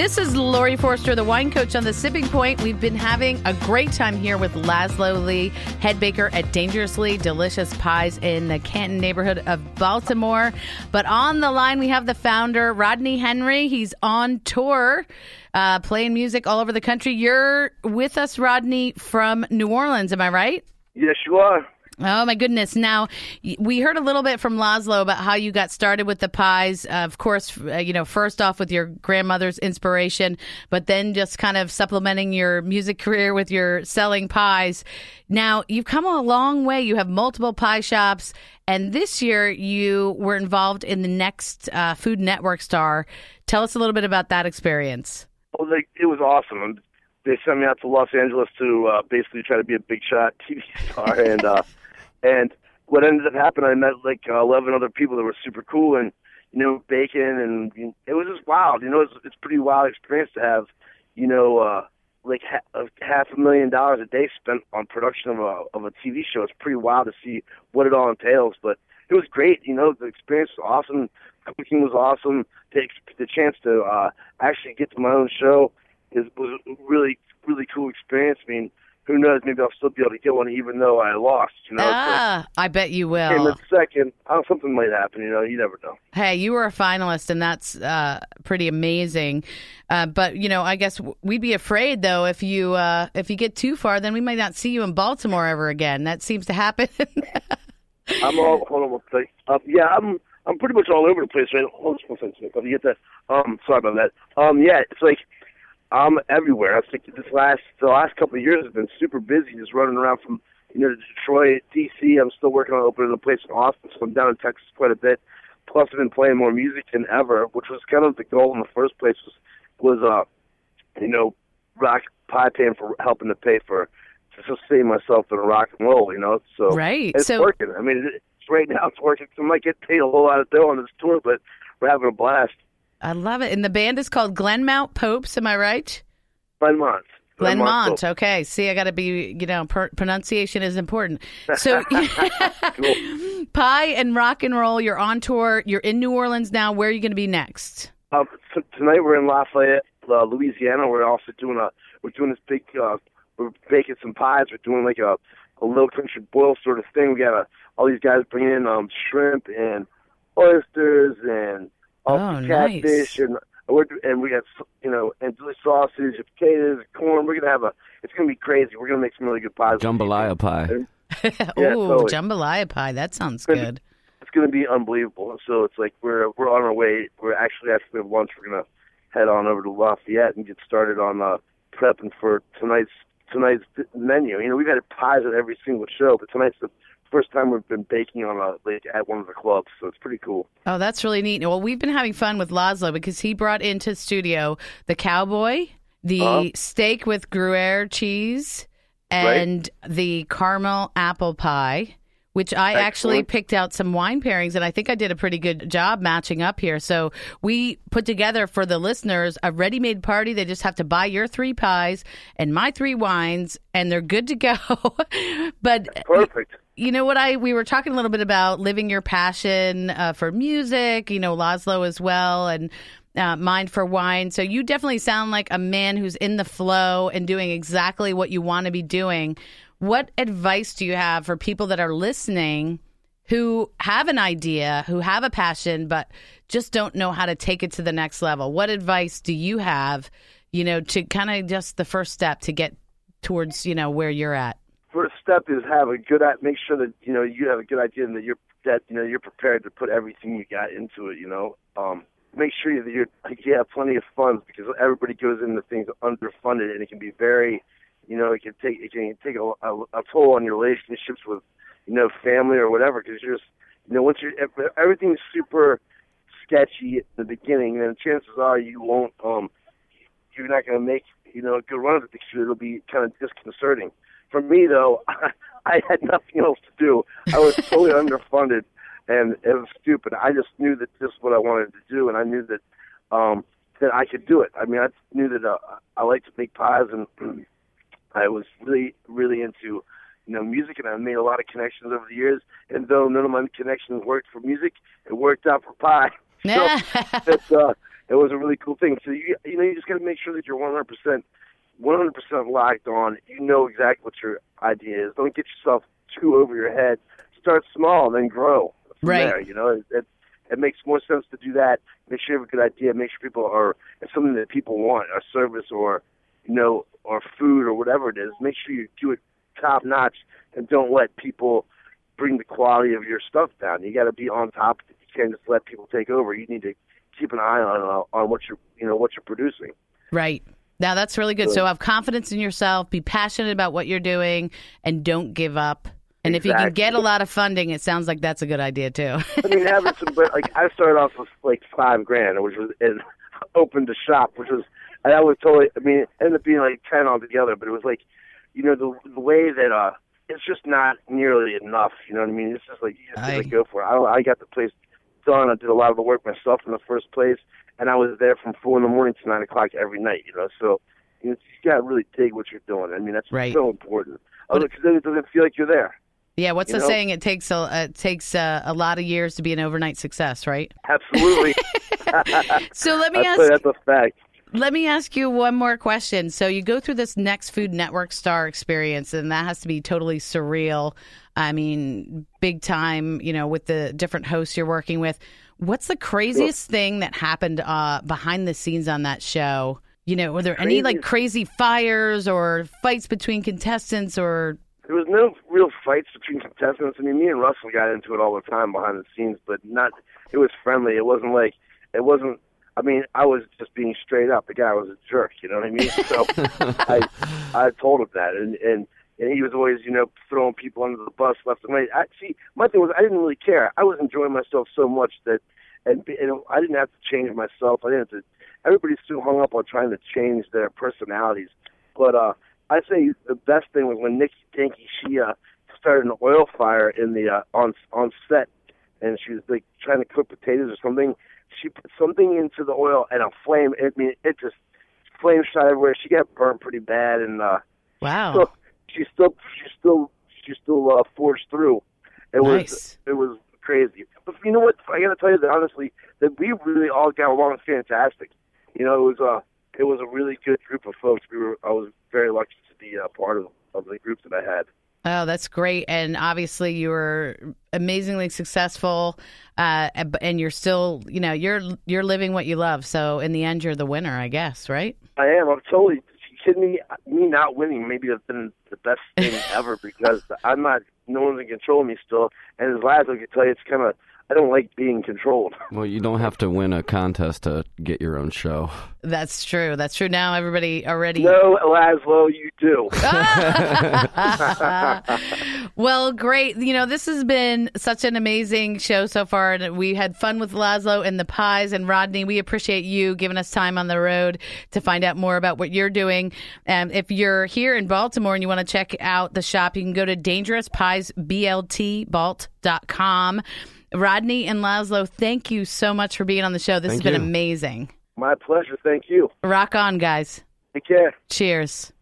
This is Laurie Forster, the wine coach on the Sipping Point. We've been having a great time here with Laszlo Lee, head baker at Dangerously Delicious Pies in the Canton neighborhood of Baltimore. But on the line, we have the founder, Rodney Henry. He's on tour, uh, playing music all over the country. You're with us, Rodney, from New Orleans. Am I right? Yes, you are. Oh my goodness! Now we heard a little bit from Laszlo about how you got started with the pies. Uh, of course, uh, you know first off with your grandmother's inspiration, but then just kind of supplementing your music career with your selling pies. Now you've come a long way. You have multiple pie shops, and this year you were involved in the next uh, Food Network star. Tell us a little bit about that experience. Well, like, it was awesome. They sent me out to Los Angeles to uh, basically try to be a big shot TV star, and uh, and what ended up happening, I met like uh, 11 other people that were super cool and, you know, bacon and you know, it was just wild. You know, it's, it's pretty wild experience to have, you know, uh, like ha- half a million dollars a day spent on production of a of a TV show. It's pretty wild to see what it all entails, but it was great. You know, the experience was awesome. Cooking was awesome. The, the chance to uh, actually get to my own show is was a really really cool experience. I mean, who knows? Maybe I'll still be able to get one, even though I lost. You know, ah, I bet you will. In a second, oh, something might happen. You know, you never know. Hey, you were a finalist, and that's uh, pretty amazing. Uh, but you know, I guess we'd be afraid though if you uh, if you get too far, then we might not see you in Baltimore ever again. That seems to happen. I'm all hold on one second. Uh, yeah, I'm I'm pretty much all over the place right. Hold on one second. Let me get that. Um, sorry about that. Um, yeah, it's like I'm everywhere. I think this last the last couple of years have been super busy, just running around from you know Detroit, DC. I'm still working on opening a place in Austin, so I'm down in Texas quite a bit. Plus, I've been playing more music than ever, which was kind of the goal in the first place. Was was uh, you know, rock pie paying for helping to pay for to sustain myself in rock and roll. You know, so right, it's so, working. I mean, it's right now it's working. I might get paid a whole lot of dough on this tour, but we're having a blast. I love it. And the band is called Glenmount Popes. Am I right? Glenmont. Glenmont. Okay. See, I got to be, you know, per- pronunciation is important. So, pie and rock and roll. You're on tour. You're in New Orleans now. Where are you going to be next? Uh, tonight we're in Lafayette, uh, Louisiana. We're also doing a we're doing this big. Uh, we're baking some pies. We're doing like a a little country boil sort of thing. We got a, all these guys bringing in um, shrimp and oysters and oh, catfish nice. and we're, and we got you know and sausage, and potatoes, corn. We're gonna have a. It's gonna be crazy. We're gonna make some really good pies. Jambalaya pie. yeah, Ooh, totally. jambalaya pie. That sounds it's good. Be, it's gonna be unbelievable. So it's like we're we're on our way. We're actually after we have lunch, we're gonna head on over to Lafayette and get started on uh, prepping for tonight's tonight's menu. You know, we've had pies at every single show, but tonight's the first time we've been baking on a like at one of the clubs, so it's pretty cool. Oh, that's really neat. Well, we've been having fun with Laszlo because he brought into studio the cowboy, the uh-huh. steak with Gruyere cheese, and right. the caramel apple pie. Which I Excellent. actually picked out some wine pairings, and I think I did a pretty good job matching up here. So we put together for the listeners a ready-made party. They just have to buy your three pies and my three wines, and they're good to go. but perfect you know what I we were talking a little bit about living your passion uh, for music. You know Laszlo as well, and uh, mind for wine. So you definitely sound like a man who's in the flow and doing exactly what you want to be doing. What advice do you have for people that are listening? Who have an idea, who have a passion, but just don't know how to take it to the next level. What advice do you have, you know, to kind of just the first step to get towards, you know, where you're at? First step is have a good make sure that you know you have a good idea and that you're that you know you're prepared to put everything you got into it. You know, um, make sure that you're you have plenty of funds because everybody goes into things underfunded and it can be very, you know, it can take it can take a, a, a toll on your relationships with you know family or whatever because you're just you know once you're everything's super sketchy at the beginning then chances are you won't um you're not going to make you know a good run of it because it'll be kind of disconcerting for me though, I had nothing else to do. I was totally underfunded, and it was stupid. I just knew that this is what I wanted to do, and I knew that um, that I could do it. I mean, I knew that uh, I like to make pies, and I was really, really into you know music, and I made a lot of connections over the years. And though none of my connections worked for music, it worked out for pie. so it's uh, it was a really cool thing. So you you know you just got to make sure that you're 100 percent 100 percent locked on. You know exactly what your idea is. Don't get yourself too over your head. Start small and then grow from Right. there. You know, it, it it makes more sense to do that. Make sure you have a good idea. Make sure people are it's something that people want, a service or you know, or food or whatever it is. Make sure you do it top notch and don't let people bring the quality of your stuff down. You got to be on top. You can't just let people take over. You need to keep an eye on uh, on what you're you know what you're producing. Right. Now that's really good. So have confidence in yourself, be passionate about what you're doing, and don't give up. And if you can get a lot of funding, it sounds like that's a good idea too. I mean, having some, but like I started off with like five grand, which was and opened a shop, which was and that was totally. I mean, it ended up being like ten altogether, but it was like, you know, the the way that uh, it's just not nearly enough. You know what I mean? It's just like you just I- gotta go for it. I I got the place done. I did a lot of the work myself in the first place, and I was there from four in the morning to nine o'clock every night. You know, so you, know, you got to really dig what you're doing. I mean, that's Right. so important. Because then it doesn't feel like you're there. yeah. What's You the know? saying? It takes a uh, it takes a, a lot of years to be an overnight success, right? Absolutely. So let me ask that's a fact. Let me ask you one more question. So you go through this next Food Network star experience, and that has to be totally surreal. I mean, big time. You know, with the different hosts you're working with. What's the craziest thing that happened uh, behind the scenes on that show? You know, were there any like crazy fires or fights between contestants or? There was no real fights between contestants. I mean, me and Russell got into it all the time behind the scenes, but not. It was friendly. It wasn't like it wasn't. I mean, I was just being straight up. The guy was a jerk. You know what I mean? So I, I told him that, and and and he was always, you know, throwing people under the bus left and right. I see. My thing was, I didn't really care. I was enjoying myself so much that, and, be- and I didn't have to change myself. I didn't have to. Everybody's too hung up on trying to change their personalities. But uh, I say the best thing was when Nikki Dinki she uh, started an oil fire in the uh, on on set, and she was like trying to cook potatoes or something. She put something into the oil and a flame. I mean, it just flame shot everywhere. She got burned pretty bad, and uh, Wow, still, she still she still she still uh, forged through. It Nice. was it was crazy. But you know what? I got to tell you that honestly, that we really all got along fantastic. You know, it was uh it was a really good group of folks. We were I was very lucky to be a part of of the group that I had. Oh, that's great. And obviously, you were amazingly successful, uh, and you're still, you know, you're you're living what you love. So in the end, you're the winner, I guess, right? I am. I'm totally. Kidding me? Me not winning maybe have been the best thing ever because I'm not. No one's in control of me still. And as Laz, I can tell you, it's kind of. I don't like being controlled. Well, you don't have to win a contest to get your own show. That's true. That's true. Now everybody already. No, Laszlo, you do. Well, great. You know, this has been such an amazing show so far, and we had fun with Laszlo and the pies. And Rodney, we appreciate you giving us time on the road to find out more about what you're doing. Um, if you're here in Baltimore and you want to check out the shop, you can go to dangerouspiesbltvault.com. Rodney and Laszlo, thank you so much for being on the show. This Thank has been you. amazing. My pleasure. Thank you. Rock on, guys. Take care. Cheers.